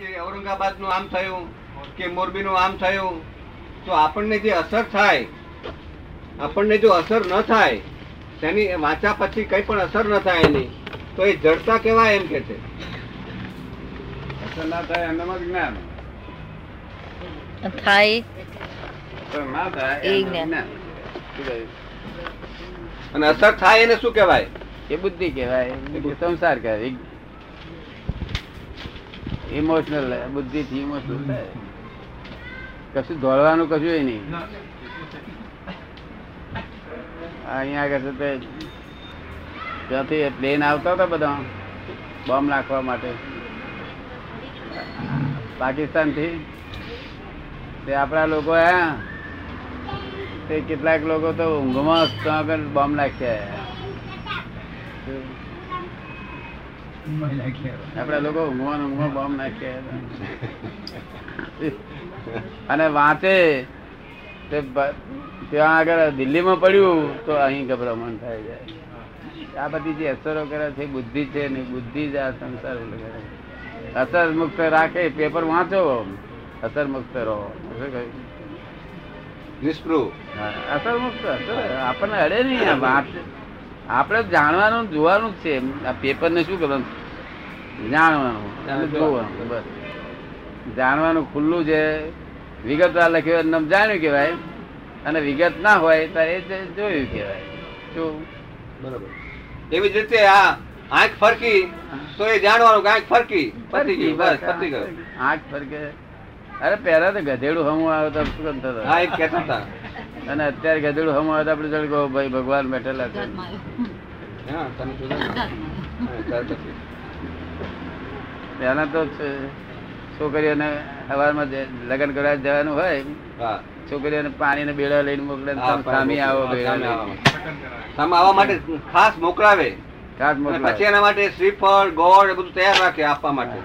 કે ઔરંગાબાદનું આમ થયું કે મોરબી નું આમ થયું તો આપણને જે અસર થાય આપણને જો અસર ન થાય તેની વાંચા પછી કઈ પણ અસર ન થાય એની તો એ જડતા કેવાય એમ કે છે? અસર ના થાય એનામાં જ્ઞાન. થાય. ના જ્ઞાન. અને અસર થાય એને શું કહેવાય? એ બુદ્ધિ કહેવાય. સંસાર કહેવાય. ઇમોશનલ બુદ્ધિ થી ઇમોશનલ થાય કશું દોડવાનું કશું નહીં. અહીંયા આગળ તે ત્યાંથી પ્લેન આવતા હતા બધા બોમ્બ નાખવા માટે. પાકિસ્તાનથી તે આપણા લોકો હે, તે કેટલાક લોકો તો ઊંઘમાં ત્યાં આગળ બોમ્બ નાખ્યા આપડા લોકો ઊંઘવાનું ઊંઘવા બોમ્બ નાખ્યા અને વાંચે તે ત્યાં આગળ દિલ્હીમાં પડ્યું તો અહીં ગભરામણ થાય જાય. આ બધી જે અસરો કરે છે બુદ્ધિ છે ને બુદ્ધિ જ આ સંસાર અસર મુક્ત રાખે પેપર વાંચો. અસર મુક્ત રહો નિષ્પ્રુ? અસર મુક્ત આપણને અડે નહીં આ વાત આપણે જાણવાનું જોવાનું જ છે. આ પેપર ને શું કરવાનું? જાણવાનું. જોવાનું. બસ. જાણવાનું ખુલ્લું છે. વિગતવાર લખ્યું એમ જાણ્યું કેવાય અને વિગત ના હોય તો એ જ જોયું કેવાય શું? બરોબર. એવી જ રીતે આ આંખ ફરકી તો એ જાણવાનું કે આંખ ફરકી. ફરી ગઈ બસ ફરી ગયો. આંખ ફરકે. અરે પહેલા તો ગધેડું હમું આવે તો શું કરતા હતા? હા એ કહેતા હતા. અને અત્યારે ગધેડું હમું આવે તો આપણે જોડે ભાઈ ભગવાન બેઠેલા છે. હા તમે પછી. પહેલા તો છોકરીઓને સવારમાં લગ્ન કરવા જવાનું હોય હા. પાણી ને બેડા લઈને મોકલે સામે આવો સામે આવવા માટે ખાસ મોકલાવે. ખાસ મોકલાવે. પછી એના માટે શ્રીફળ ગોળ એ બધું તૈયાર રાખે આપવા માટે.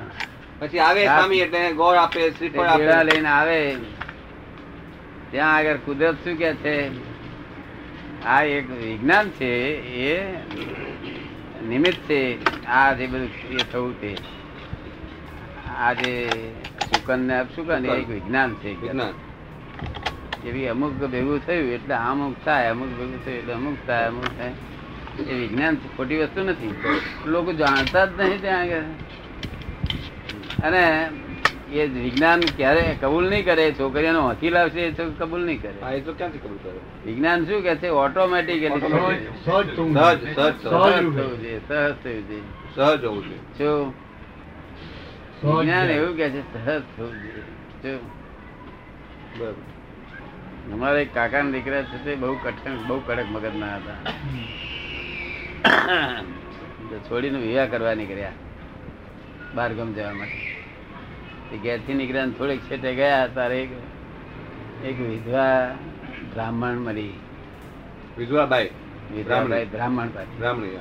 પછી આવે સામી એટલે ગોળ આપે શ્રીફળ આપે. લઈને આવે. ત્યાં આગળ કુદરત શું કે છે? આ એક વિજ્ઞાન છે એ નિમિત્ત છે આ જે બધું એ થવું તે આ જે સુકન ને અપસુકન એ એક વિજ્ઞાન છે. વિજ્ઞાન. એવી અમુક ભેગું થયું એટલે અમુક થાય અમુક ભેગું થયું એટલે અમુક થાય અમુક થાય. એ વિજ્ઞાન ખોટી વસ્તુ નથી. લોકો જાણતા જ નહીં ત્યાં આગળ. અને એ વિજ્ઞાન ક્યારે કબૂલ નહીં કરે છોકરીઓનો હકી લાવશે એ તો કબૂલ નહીં કરે. હા એ તો ક્યાંથી કબૂલ કરે? વિજ્ઞાન શું કે છે? ઓટોમેટિક. સહજ સહજ સહજ સહજ સહજ થવું જોઈએ. સહજ થવું જોઈએ. સહજ હોવું જોઈએ. શું? વિજ્ઞાન એવું કે છે સહજ થવું જોઈએ. શું? બરોબર. અમારા એક કાકાના દીકરા છે તે બહુ કઠિન બહુ કડક મગજના હતા. તો છોડીને વિવાહ કરવા નીકળ્યા બહાર ગમ જવા માટે. ઘેરથી નીકળ્યા થોડીક છેટે ગયા તારે એક એક વિધવા બ્રાહ્મણ મળી વિધવાબાઈ. વિધવાભાઈ બ્રાહ્મણ. પાસે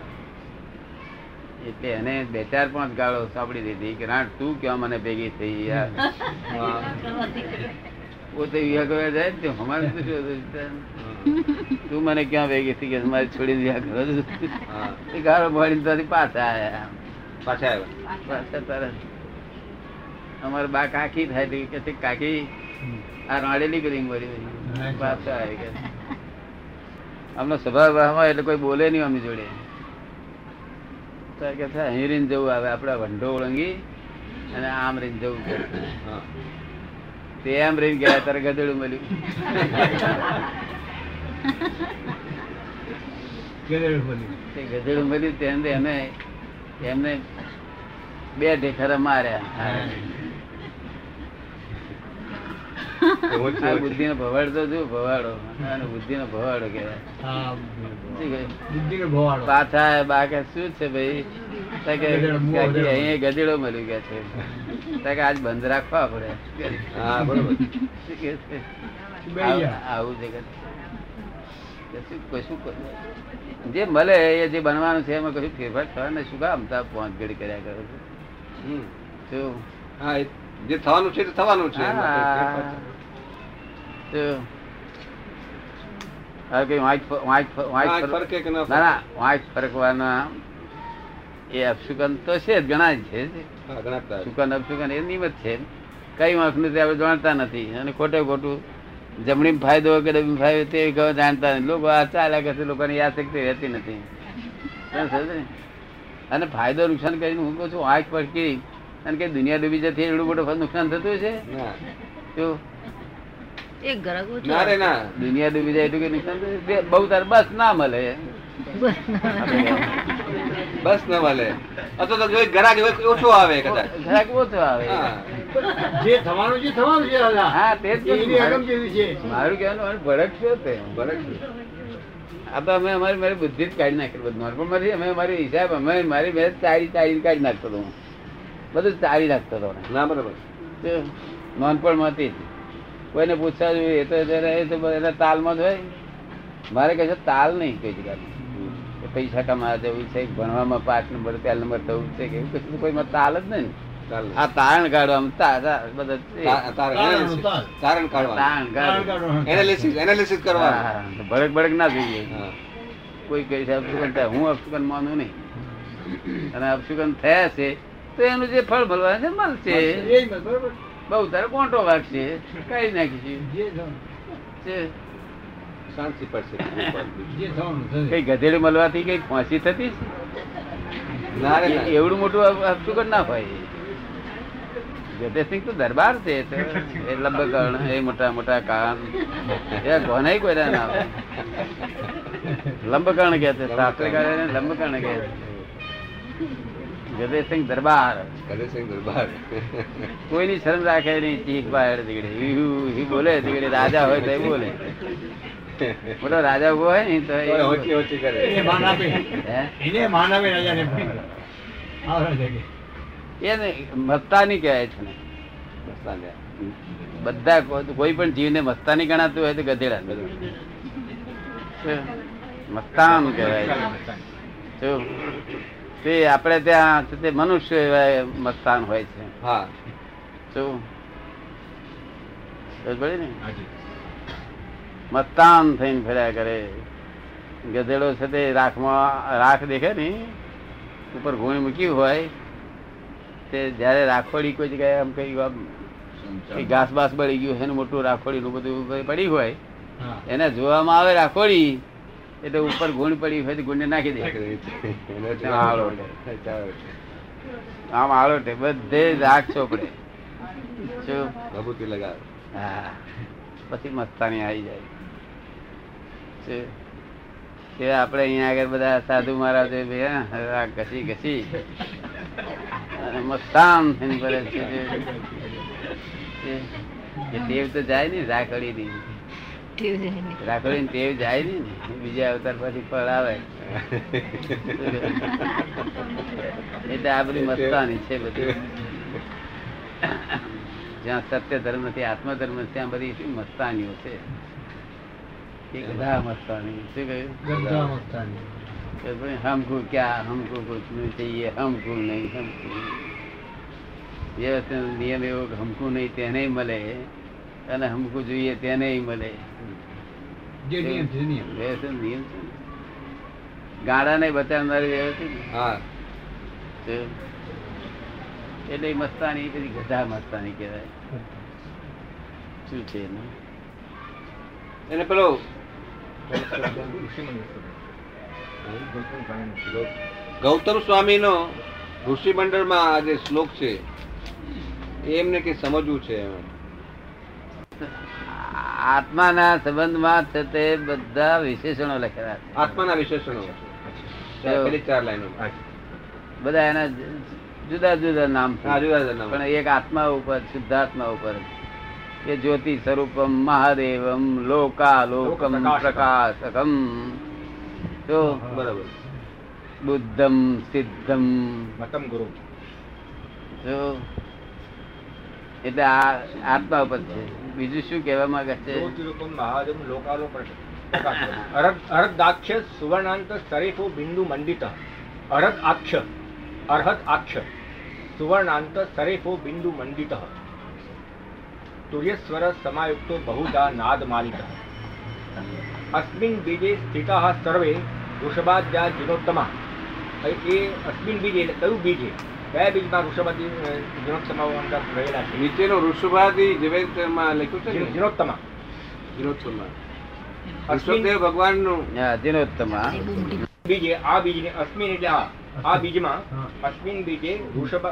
એટલે એને બે ચાર પાંચ ગાળો સાંભળી દીધી કે રાણ તું ક્યાં મને ભેગી થઈ યાર? હા. પોતે વિવાહ કરવા જાય ને અમારે? તું મને ક્યાં ભેગી થઈ કે મારી છોડી વિવાહ કરો એ ગાળો ભણીને ત્યાંથી પાછા આયા. પાછા આવ્યા. પાછા તરત અમારે બા કાકી થાય કે કાકી આ રાડેલી કરી મરી પાછા આવી કે અમને સ્વભાવ હોય એટલે કોઈ બોલે નહીં અમની જોડે. કે છે, અહીં રહીને જવું આવે આપણે વંઢો ઓળંગી અને આમ રહીને જવું કે. તે એમ રહીને ગયા તારે ગધેડું મળ્યું. ગધેડું મળ્યું. તેને એમને એમને બે ઢેખરા માર્યા. બુદ્ધિ નો ભવાડો તો જો ભવાડો? બુદ્ધિ નો ભવાડો ભવાડો. પાછા આયા બા કે શું છે ભાઈ. અહીંયા ગધેડો આજ બંધ રાખવા પડે. હા બરોબર. આવું ગયા. કશું જે મળે એ જે બનવાનું છે એમાં કશું ફેરફાર થવા ને શું કામ? તા પાંચ ગડી કર્યા કરો છો. હા એ જે થવાનું છે તે થવાનું છે. ફરકવાના એ અપશુકન તો છે જ છે હા, ગણાતા હશે. સુકન અપશુકન એ નિયમિત છે. કઈ વાંક નથી આપણે જાણતા નથી. અને ખોટે ખોટું જમણી ફાયદો કે ડબી ફાયદો તે જાણતા નથી. લોકો આ ચાલ્યા કરશે લોકોની યાદશક્તિ રહેતી નથી. અને ફાયદો નુકસાન કરીને હું કહું છું આંખ પડકી અને કે દુનિયા ડૂબી જતી એટલું મોટું નુકસાન થતું છે? જો એક ગ્રાહક ઓછો ના રે ના. દુનિયા ડૂબી જાય એટલું કે નુકસાન છે? બહુ તાર બસ ના મળે. બસ. ના મળે. અથવા તો જોઈ ગ્રાહક ઓછો આવે કદાચ. ગ્રાહક ઓછો આવે. હા. જે થવાનું છે થવાનું છે હા તે જ છું. જેવી છે. મારું કહેવાનું મારું ભડક શું તે. બરાબર આ તો અમે અમારી મારી બુદ્ધિ જ કાઢી નાખી બધું. નોર્મલ અમે મારી હિસાબ અમે મારી મેં ચારી ચારી કાઢી નાખતો હતો બધું ચારી નાખતો હતો ના બરાબર. તો નોનપણમાંથી જ. કોઈને પૂછવા જોઈએ એ તો એના તાલમાં જ હોય. મારે કહે છે તાલ નહીં કઈ જગ્યાએ પૈસા કમાવા જવું છે ભણવામાં પાંચ નંબર પહેલ નંબર થવું છે કે એવું કશું કોઈમાં તાલ જ નહીં. આ તારણ કાઢવાનું. તારણ કાઢવાનું. એનાલિસિસ એનાલિસિસ કરવાનું. હા, હા. ભડક ભડક ના જોઈએ હા. કોઈ કહે છે અપશુકન થાય. હું અપશુકન માનું નહીં. અને અપશુકન થયા છે તો એનું જે ફળ મળવા છે મળશે. એ બરોબર. બહુ તારે કોંટો વાગશે? કઈ નાખીશું. શાંતિ પડશે. કઈ ગધેડું મળવાથી કઈ ફાંસી થતી? ના રે એવડું મોટું અપ- અપશુકન ના હોય ગધેસિંહ તો દરબાર છે. એ લંબકર્ણ એ મોટા મોટા કાન. એ કોને કોઈ ના આવે. લંબકર્ણ કે છે. શાસ્ત્રકાર લંબકર્ણ કે છે. ગધેસિંહ દરબાર. કલેશસિંહ દરબાર. કોઈની શરમ રાખે નહીં ચીખ બહાર દીકડે યુ હિ બોલે દીકડે રાજા હોય તો એ બોલે. બોલો રાજા ઊભો હોય ને તો એ ઓછી ઓછી કરે. એને માન આપે. એને માન આપે રાજાને. એને મસ્તાની કહેવાય છે ને. મસ્તાની બધા કો- કોઈ પણ જીવને મસ્તાની ગણાતું હોય તો ગધેડા? મસ્તાન કહેવાય છે? તે આપણે ત્યાં તે મનુષ્ય એવા મસ્તાન હોય છે. હા. શું ને? મસ્તાન થઈને ફર્યા કરે. ગધેડો છે તે રાખમાં રાખ દેખે ને ઉપર ગુણ મૂકી હોય તે જ્યારે રાખોડી કોઈ જગ્યાએ આમ કઈ ઘાસ બાસ બળી ગયું છે ને મોટું રાખોડીનું બધું પડી હોય એને જોવામાં આવે રાખોડી એટલે ઉપર ગુણ પડી હોય તો ગુણને નાખી દે. આમ આળોટે બધે રાખ ચોપડે. હા. પછી મસ્તાની આવી જાય. તે આપણે અહીંયા આગળ બધા સાધુ મહારાજ આ ઘસી ઘસી. મસ્તાન થઈને ફરે છે દેવ તો જાય ને રાખડી ને. રાખડી ટેવ જાય ને બીજા અવતાર પછી ફળ આવે. એટલે આ બધી મસ્તાની છે બધી. જ્યાં સત્ય ધર્મ નથી આત્મધર્મ ત્યાં બધી શું મસ્તાનીઓ છે? ક્યાં હમકુ કુછ નહીં હમકુ નહીં હમકુ એ નિયમ એવો હમકુ નહીં તેને મળે. અને હમકું જોઈએ તેને મળે. જે નિયમ છે નિયમ. વ્યવસ્થિત ને. બચાવનારી વ્યવસ્થિત. હા. એટલે મસ્તાની બધી ગધા મસ્તાની કહેવાય. શું છે એનું? એને પેલો ગૌતમ સ્વામી નો ઋષિ મંડળમાં જે શ્લોક છે. એ એમને કઈ સમજવું છે એમ. આત્માના સંબંધમાં છે તે બધા વિશેષણો લખેલા છે. આત્માના વિશેષણો. બધા એના જુદા જુદા નામ જુદા જુદા નામ. પણ એક આત્મા ઉપર શુદ્ધાત્મા ઉપર. કે જ્યોતિ સ્વરૂપમ મહાદેવમ લોકાલોકમ પ્રકાશકમ. તો બરાબર. બુદ્ધમ સિદ્ધમ. મતમ ગુરુ. જો એટલે આ આત્મા ઉપર છે. બીજું શું કહેવા માંગે છે? અસ્મિન બીજે સ્થિતા સર્વે વૃષભાદ્યા જીનોત્તમા. એ અસ્મિન બીજે એટલે કયું બીજ? કયા બીજમાં વૃષભાદી જીર્ણોત્તમા રહેલા છે. નીચેનો ઋષભાદી જવેતમાં લખ્યું છે ને? જીર્ણોત્તમા અશ્વિનદેવ ભગવાનનું મોટી બીજે આ બીજને અશ્વિન એટલે આ. આ બીજમાં. અશ્વિન બીજે વૃષભ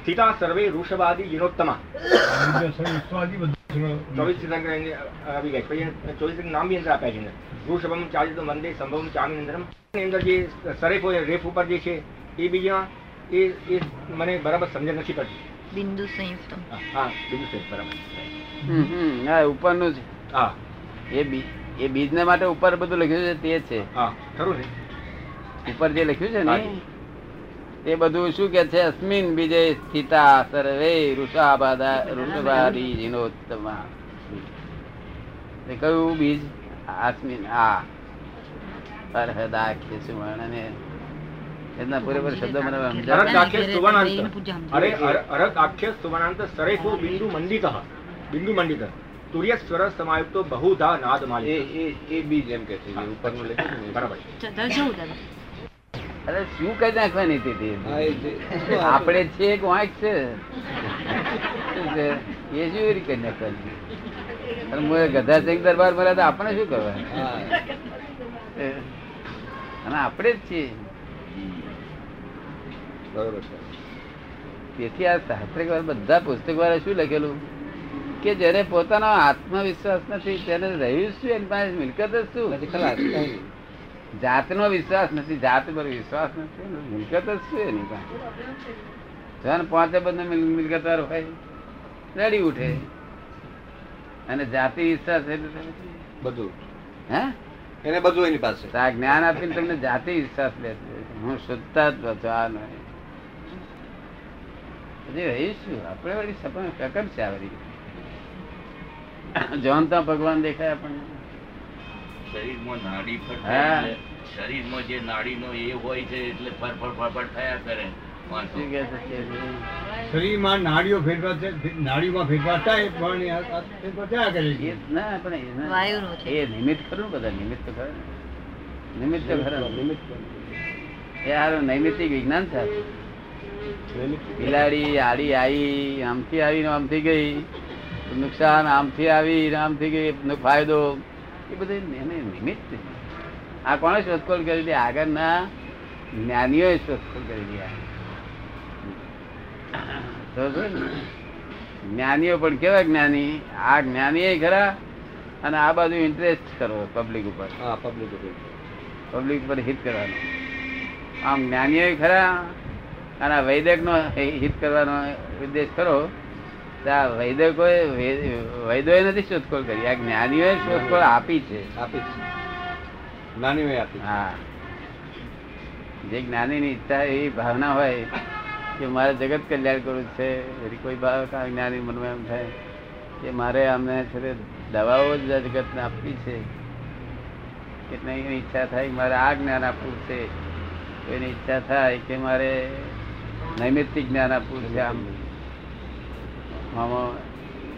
સ્થિતા સર્વે વૃષભાદી બધું ચોવીસ આવી ગયા પછી ચોવીસ નામ બી અંદર આપ્યા છે. વૃષભમ ચાલિત મંદિર સંભવમ ચામી અંદર જે સરેફ હોય રેફ ઉપર જે છે એ બીજમાં એ એ મને બરાબર સમજણ નથી પડતી. બિંદુ સંયુક્ત. હા, બિંદુ સંયુક્ત બરાબર. હમ. હા ઉપરનું છે હા. એ બી એ બીજને માટે ઉપર બધું લખ્યું છે તે છે. હા ખરું ને? ઉપર જે લખ્યું છે ને. તે બધું શું કે છે? અસ્મિન બીજે સ્થિતા સર્વે ઋષાબાદા ઋષભારી જીનોત્તમા. તે કયું બીજ? આસ્મિન આ કે સુવર્ણ અને એના પૂરેપૂર શબ્દો મને બિંદુ મંડિત. બિંદુ મંડિત. તુર્ય સ્વર સમાયુક્તો બહુધા નાદ એ માલિક. એ એ બીજ એમ કે છે ઉપરનું લખે છે બરાબર અરે શું કઈ નાખવાની હતી આપણે છે એક વાંક છે? એ શું એવી કરી નાખવાની? અને મોએ ગધા સિંહ દરબાર મળ્યા તો આપણે શું કરવા અને આપણે જ છીએ. બરોબર છે. તેથી આ શાસ્ત્રિક બધા પુસ્તક શું લખેલું? કે જેને પોતાનો આત્મવિશ્વાસ નથી તેને રહ્યું શું? એની પાસે મિલકત જ શું. જાતનો વિશ્વાસ નથી જાત પર વિશ્વાસ નથી મિલકત જ શું એની પાસે? જન પાંચે બંને મિલકત હોય રડી ઉઠે. અને જાતિ વિશ્વાસ બધું. હે? એને બધું એની પાસે. આ જ્ઞાન આપીને તમને જાતિ વિશ્વાસ લેશે હું શુદ્ધતા જ છું, નહીં. પછી રહીશું આપણે વળી સપન પ્રકટ છે આ વળી જાણતા ભગવાન દેખાય આપણને શરીરમાં નાડી ફટ હા. શરીરમાં જે નાડીનો એ હોય છે એટલે ફરફર ફરફર થયા કરે? શરીરમાં નાડીઓ ફેરફાર છે નાડીમાં ફેરફાર થાય પણ એ આ- આ ફેરફાર થયા કરે છે ના પણ એ ના. વાયુનો છે. એ નિમિત્ત ખરું બધા નિમિત્ત તો ખરા. નિમિત્ત નિમિત્ત એ હારું નૈમિત્તિક વિજ્ઞાન નિમિત્ત બિલાડી આડી આવી આમથી આવીને આમથી ગઈ. નુકસાન આમથી આવી આમથી ગઈ ફાયદો. એ બધું એને નિમિત્ત આ કોણે શોધખોળ કરી હતી આગળના જ્ઞાનીઓએ શોધખોળ કરી ને? જ્ઞાનીઓ પણ કેવા જ્ઞાની? આ જ્ઞાની ખરા અને આ બાજુ ઇન્ટરેસ્ટ કરવો પબ્લિક ઉપર. પબ્લિક પબ્લિક ઉપર. હિત કરવાનું. આમ જ્ઞાનીઓ ખરા અને આ વૈદકનો હિત કરવાનો ઉદ્દેશ ખરો તો આ વૈદકોએ વે- વૈદોએ નથી શોધખોળ કરી આ જ્ઞાનીઓએ શોધખોળ આપી છે. આપી છે. જ્ઞાનીઓએ આપી હા. જે જ્ઞાનીની ઈચ્છા એવી ભાવના હોય કે મારે જગત કલ્યાણ કરવું છે એવી કોઈ ભાવ કાંઈ જ્ઞાની મનમાં એમ થાય કે મારે અમને છે તે દવાઓ જ જગતને આપવી છે. કે એની ઈચ્છા થાય મારે આ જ્ઞાન આપવું છે. કોઈની ઈચ્છા થાય કે મારે નૈમિત્તિક જ્ઞાન આપવું છે આમ. આમાં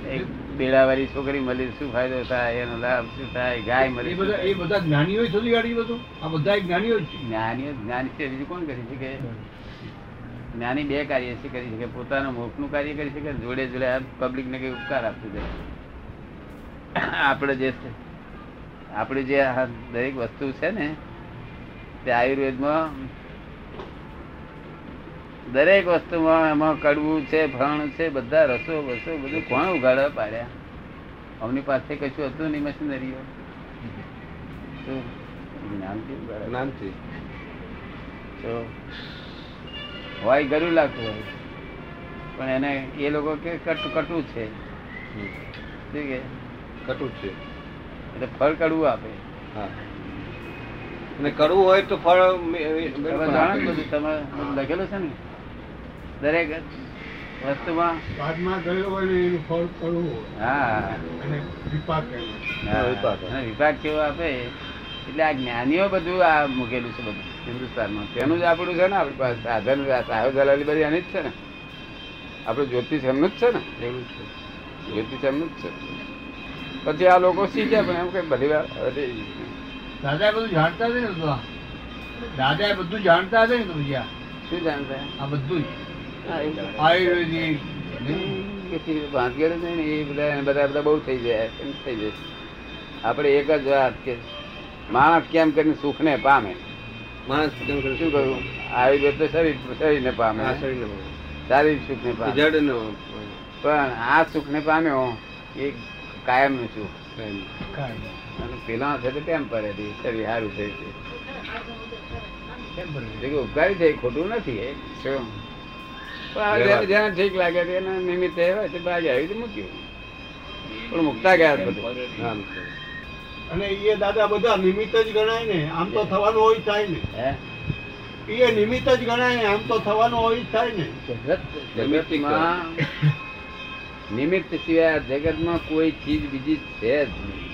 એક બેડાવાળી છોકરી મળી શું ફાયદો થાય એનો લાભ શું થાય ગાય મળી એ બધા જ્ઞાનીઓ શોધી ગાડી બધું? આ બધા જ્ઞાનીઓ જ્ઞાનીઓ જ્ઞાની છે બીજું કોણ કરી શકે? જ્ઞાની બે કાર્ય છે કરી શકે. પોતાનું મોખનું કાર્ય કરી શકે જોડે જોડે પબ્લિક ને કઈ ઉપકાર આપતું જાય. આપણે જે આપણે જે દરેક વસ્તુ છે ને તે આયુર્વેદમાં દરેક વસ્તુમાં એમાં કડવું છે ફળ છે બધા રસો બસો બધું કોણ ઉગાડવા પાડ્યા? અમની પાસે કશું હતું નહીં મશીનરીઓ? જ્ઞાનથી તો હોય ગરું લાગતું હોય. પણ એને એ લોકો કે કટું કટું છે. શું કે? કટું છે. એટલે ફળ કડવું આપે. હા. અને કડવું હોય તો ફળ બધું તમે લખેલું છે ને? દરેક વસ્તુમાં બાદમાં ગયો હોય એનું ફળ કરવું હા. અને વિપાક એનો. હા. વિભાગ. અને વિભાગ કેવો આપે? એટલે આ જ્ઞાનીઓ બધું આ મૂકેલું છે બધું હિન્દુસ્તાનમાં. તેનું જ આપણું છે ને આપણી પાસે સાધન આ સાહેબ દલાલી બધી આની જ છે ને. આપણું જ્યોતિષ એમનું જ છે ને. એવું છે. જ્યોતિષ એમનું જ છે. પછી આ લોકો શીખ્યા પણ એમ કઈ બધી વાર દાદા બધું જાણતા જ ને દાદા એ બધું જાણતા હતા ને તો શું જાણતા? આ બધું જ ભાંગેડ છે ને એ બધા બધા બધા બહુ થઈ જાય એમ થઈ જાય. આપણે એક જ વાત કે માણસ કેમ કરીને સુખ ને પામે? માણસ કેમ? શું કરવું આયુર્વેદ તો શરીર શરીરને પામે. આ શરીરને શારીરિક સુખ ને પામે. પામે જડનો પણ આ સુખ ને પામ્યો એ કાયમનું સુખ. પેલા છે તો ટેમ્પરરી શરીર સારું થઈ છે કે ઉપકારી છે ખોટું નથી શું? જેને ઠીક લાગે એના નિમિત્તે હોય તે ભાગે આવી રીતે મૂક્યું. પણ મુકતા ગયા બધું. અને એ દાદા બધા નિમિત્ત જ ગણાય ને આમ તો થવાનું હોય થાય ને. હે? એ નિમિત્ત જ ગણાય ને આમ તો થવાનું હોય થાય ને. જગત જગતમાં નિમિત્ત સિવાય જગતમાં કોઈ ચીજ બીજી છે જ નહીં.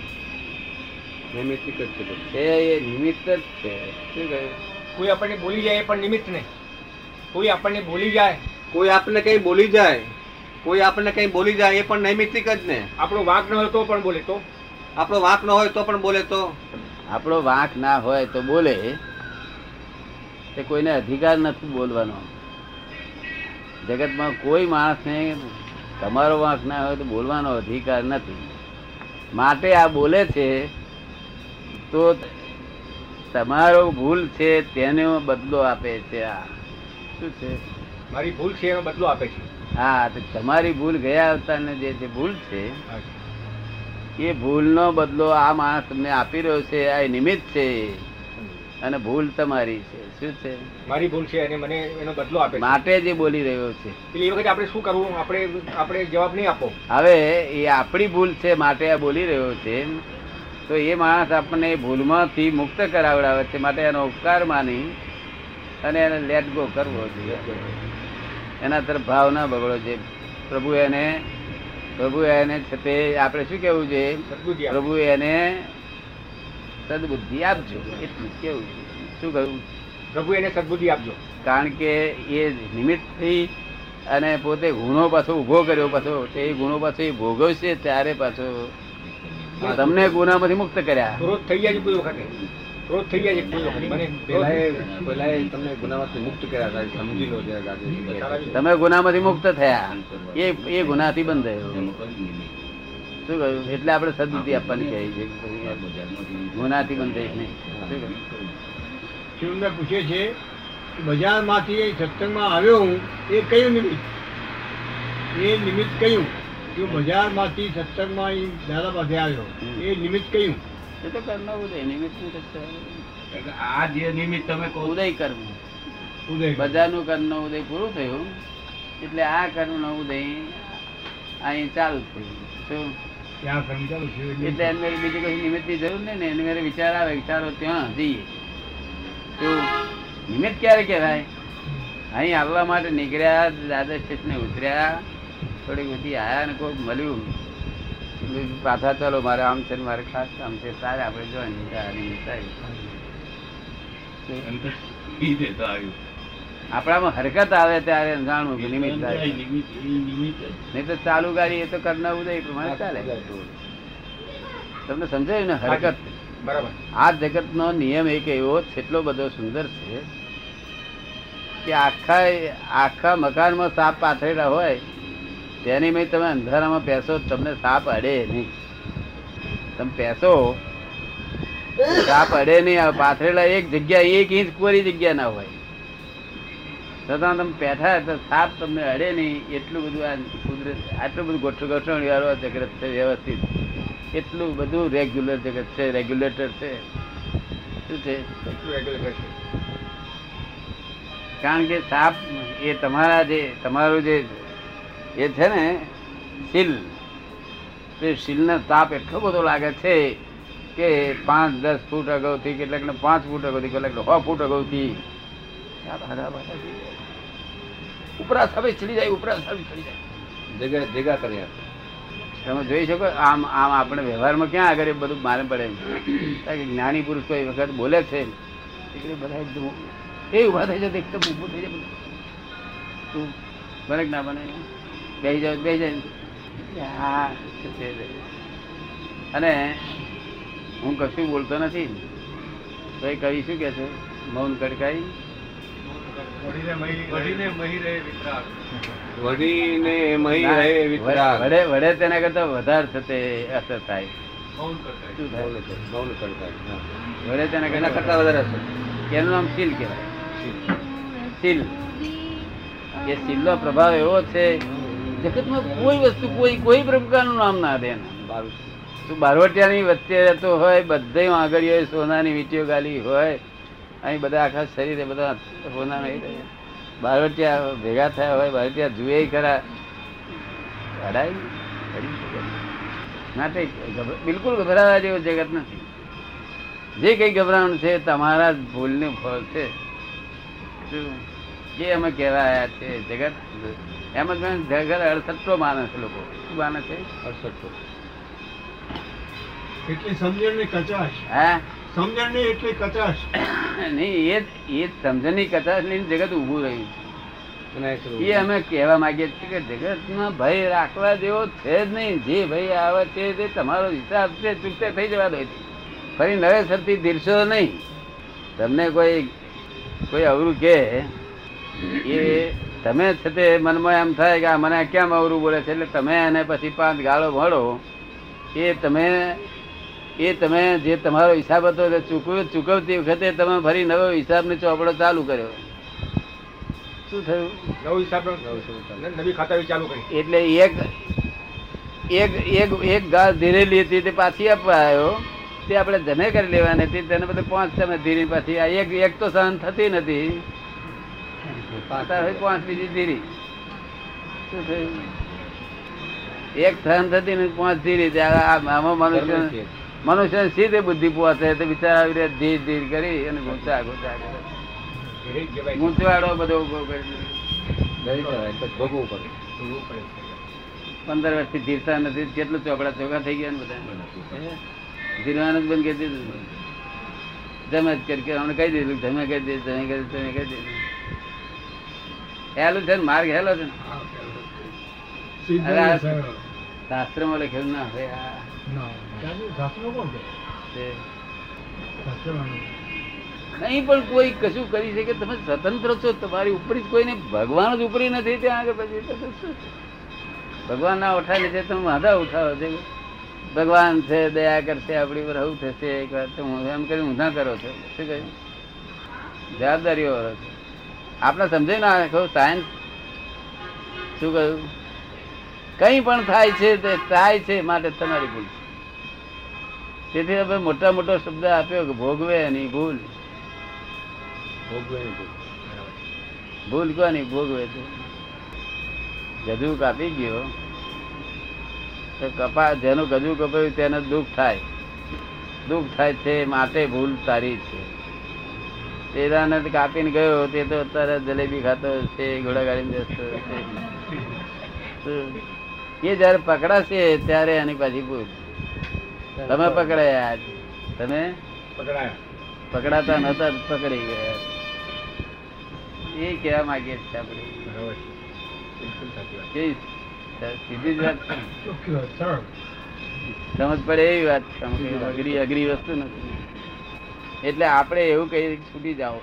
નૈમિત્તિક જ છે એ નિમિત્ત જ છે. શું કહ્યું કોઈ આપણને બોલી જાય એ પણ નિમિત્ત નહીં કોઈ આપણને બોલી જાય. કોઈ આપણને કઈ બોલી જાય કોઈ આપણને કઈ બોલી જાય એ પણ નૈમિતિક જ ને. આપણો વાંક ન હોય તો પણ બોલે તો. આપણો વાંક ન હોય તો પણ બોલે તો. આપણો વાંક ના હોય તો બોલે તે કોઈને અધિકાર નથી બોલવાનો. જગતમાં કોઈ માણસને તમારો વાંક ના હોય તો બોલવાનો અધિકાર નથી. માટે આ બોલે છે તો તમારો ભૂલ છે તેનો બદલો આપે છે આ. શું છે? મારી ભૂલ છે એનો બદલો આપે છે. હા તો તમારી ભૂલ ગયા અવતારની જે જે ભૂલ છે એ ભૂલનો બદલો આ માણસ તમને આપી રહ્યો છે આ નિમિત્ત છે અને ભૂલ તમારી છે. શું છે? મારી ભૂલ છે અને મને એનો બદલો આપે માટે જે બોલી રહ્યો છે. એટલે એ વખતે આપણે શું કરવું? આપણે આપણે જવાબ નહીં આપો. હવે એ આપણી ભૂલ છે માટે આ બોલી રહ્યો છે તો એ માણસ આપણને ભૂલમાંથી મુક્ત કરાવડાવે છે માટે એનો ઉપકાર માની અને એને લેટ ગો કરવો જોઈએ. એના તરફ ભાવ ના બગડો છે. પ્રભુ એને પ્રભુ એને છે તે આપણે શું કેવું છે? પ્રભુ એને સદબુદ્ધિ આપજો. એટલું કેવું શું કહ્યું? પ્રભુ એને સદબુદ્ધિ આપજો. કારણ કે એ નિમિત્તથી અને પોતે ગુનો પાછો ઊભો કર્યો પાછો. તે એ ગુનો પાછો એ ભોગવશે ત્યારે પાછો. તમને ગુનામાંથી મુક્ત કર્યા. થઈ જાય કોઈ વખતે. ક્રોધ થઈ જાય છે કોઈ મને પેલા એ- પેલા એ તમને ગુનામાંથી મુક્ત કર્યા હતા સમજી લો જરા તમે ગુનામાંથી મુક્ત થયા. એ એ ગુનાથી બંધ થયો શું કહ્યું? એટલે આપણે સદબુદ્ધિ આપવાની કહે છે. કે ગુનાથી બંધ થઈ નહીં શું કહ્યું? પૂછે છે બજારમાંથી એ સત્સંગમાં આવ્યો હું એ કયું નિમિત્ત? એ નિમિત્ત કયું? કે બજારમાંથી સત્સંગમાં દાદા પાસે આવ્યો. એ નિમિત્ત કયું? એ તો કર્મ ઉદય નિમિત્તનું તો છે. આ જે નિમિત્ત તમે ઉદય કર્મ. ઉદય બજારનું કર્મ ઉદય પૂરું થયું. એટલે આ કર્મ નો ઉદય અહીં ચાલુ થયું. એટલે એને બીજી કોઈ નિમિત્તની જરૂર નહીં ને એને મારે વિચાર આવે વિચારો ત્યાં જઈએ. તો નિમિત્ત ક્યારે કહેવાય? અહીં આવવા માટે નીકળ્યા દાદા સ્ટેશને ઉતર્યા. થોડીક બધી આયા ને કોઈ મળ્યું. પાછા ચાલો મારે આમ છે ને મારે ખાસ આમ છે તારે આપણે જોઈન આપણામાં હરકત આવે ત્યારે જાણવું કે નિમિત્ત જ. નહીં તો ચાલુ ગાડી એ તો કરના ઉદય પ્રમાણે ચાલે. તમને સમજાયું ને હરકત? બરાબર. આ જગત નો નિયમ એક એવો એટલો બધો સુંદર છે કે આખા આખા મકાનમાં સાપ પાથરેલા હોય તેની મેં તમે અંધારામાં પેસો તમને સાપ અડે નહીં. તમે પેસો? સાપ અડે નહીં પાથરેલા એક જગ્યા એક ઇંચ કોરી જગ્યા ના હોય. છતાં તમે પેઠા તો સાપ તમને અડે નહીં, એટલું બધું આ કુદરત, આટલું બધું ગોઠવ ગોઠવણી વાળો જગત છે, વ્યવસ્થિત. એટલું બધું રેગ્યુલર જગત છે રેગ્યુલેટર છે. શું છે? કારણ કે સાપ એ તમારા જે, તમારું જે એ છે ને શીલ. તે શીલનો તાપ એટલો બધો લાગે છે કે પાંચ દસ ફૂટ અગાઉથી કેટલાક ને પાંચ ફૂટ અગાઉથી કેટલાક ને સો ફૂટ અગાઉથી. ઉપરા સામે ચડી જાય ઉપરા સામે ચડી જાય. જગ્યા જગ્યા કર્યા તમે જોઈ શકો આમ આમ આપણે વ્યવહારમાં ક્યાં આગળ એ બધું મારે પડે કારણ કે જ્ઞાની પુરુષ કોઈ વખત બોલે છે એટલે બધા એકદમ એ ઊભા થઈ જાય એકદમ ઊભું થઈ જાય તું બને ના બને? બેસી જાવ બેસી જાય હા? અને હું કશું બોલતો નથી. તો એ કવિ શું કે છે? મૌન કડકાઈ વડે વડે તેના કરતા વધારે થતે અસર થાય. શું થાય? મૌન મૌન કરતા વડે તેના એના કરતા કરતા વધારે અસર એનું નામ શીલ કહેવાય. શીલ. એ શીલનો પ્રભાવ એવો છે જગતમાં કોઈ વસ્તુ, કોઈ કોઈ પ્રકારનું નામ ના દે તું બારવટિયાની વચ્ચે રહેતો હોય બધે આગળ હોય સોનાની વીંટીઓ ગાલી હોય અહીં બધા આખા શરીરે બધા સોના નહીં. બારવટિયા ભેગા થયા હોય, બારવટિયા જુએ ખરા અડાય. ના, તે બિલકુલ ગભરાવા જેવો જગત નથી જે કંઈ ગભરાવાનું છે તમારા જ ભૂલનું ફળ છે? જે અમે કહેવાયા છે, જગત એમ જ ઘર અડસઠો માને છે લોકો. શું માને છે? અડસઠો એટલી સમજણની કચાશ. હા? સમજણની એટલી કચાશ. નહીં એ એ સમજણની કચાશ લઈને જગત ઊભું રહ્યું. એ અમે કહેવા માંગીએ છીએ કે જગતમાં ભય રાખવા જેવો છે જ નહીં. જે ભય આવે છે તે તમારો હિસાબ છે ચૂકતે થઈ જવા દો ફરી નવેસરથી ધીરશો નહીં. તમને કોઈ કોઈ અવરું કે એ તમે છે તે મનમાં એમ થાય કે મને કેમ અવરું બોલે છે? એટલે તમે એને પછી પાંચ ગાળો મળો એ તમે એ તમે જે તમારો હિસાબ હતો એ ચૂકવ્યો ચૂકવતી વખતે તમે ફરી નવો હિસાબની ચોપડો ચાલુ કર્યો. શું થયું? નવો હિસાબ નવી ખાતાવી ચાલુ. કરી. એટલે એક એક એક એક ગાળ ધીરેલી હતી તે પાછી આપવા આવ્યો. તે આપણે જમે કરી લેવાની હતી. તેને બધે પાંચ તમે ધીરી પાછી આ એક એક તો સહન થતી નથી. પાંચ બીજી ધીરી શું થયું એક સહન થતી પાંચ ધીરી આમાં મનુષ્ય મનુષ્ય સીધે બુદ્ધિ પહોંચે તો બિચારા આવી રહ્યા ધીર ધીર કરી અને ગુંચા ગુંચા કરે. ગુંચવાડો બધો ઊભો કરી પડે. પંદર વર્ષથી ધીરતા નથી કેટલું ચોપડા ચોખા થઈ ગયા ને બધા ધીરવાનું જ બંધ કરી દીધું જમે જ કરી હમણાં કહી દીધું જમે કહી દીધું જમે કહી તમે કહી દીધું હેલું છે ને માર્ગ હેલો છે શાસ્ત્ર અરે આ શાસ્ત્રમાં લખેલું ના હોય નહીં પણ કોઈ કશું કરી શકે? તમે સ્વતંત્ર છો તમારી ઉપરી જ કોઈને ભગવાન જ ઉપરી નથી ત્યાં આગળ પછી. શું છે? ભગવાન ના ઉઠાય છે તમે વાંધા ઉઠાવો છે. ભગવાન છે દયા કરશે આપણી પર આવું થશે. એક વાર તો હું એમ કરી ઊંધા કરો છો. શું કહ્યું? જવાબદારીઓ વાળો છે. આપણે સમજાય ના કહું સાયન્સ શું કહ્યું કંઈ પણ થાય છે તે થાય છે માટે તમારી ભૂલ છે. તેથી હવે મોટા મોટો શબ્દ આપ્યો કે ભોગવે એની ભૂલ. ભોગવે. ભૂલ. કોની? ભોગવે છે. ગજુ કાપી ગયો. તો કપા જેનું ગજુ કપાયું તેને દુઃખ થાય. દુઃખ થાય છે માટે ભૂલ તારી છે. તેરાને કાપીને ગયો તે તો અત્યારે જલેબી ખાતો છે ઘોડાગાડી બેસતો છે. એ જયારે પકડાશે ત્યારે એની પાછી પૂછ તમે પકડાયા આજ. તમે? પકડાતા નતા પકડી ગયા. એ કહેવા માંગીએ છીએ આપણે. વાત. સીધી જ સમજ પડે એવી વાત અઘરી અઘરી વસ્તુ નથી. એટલે આપણે એવું કહીએ છૂટી જાઓ.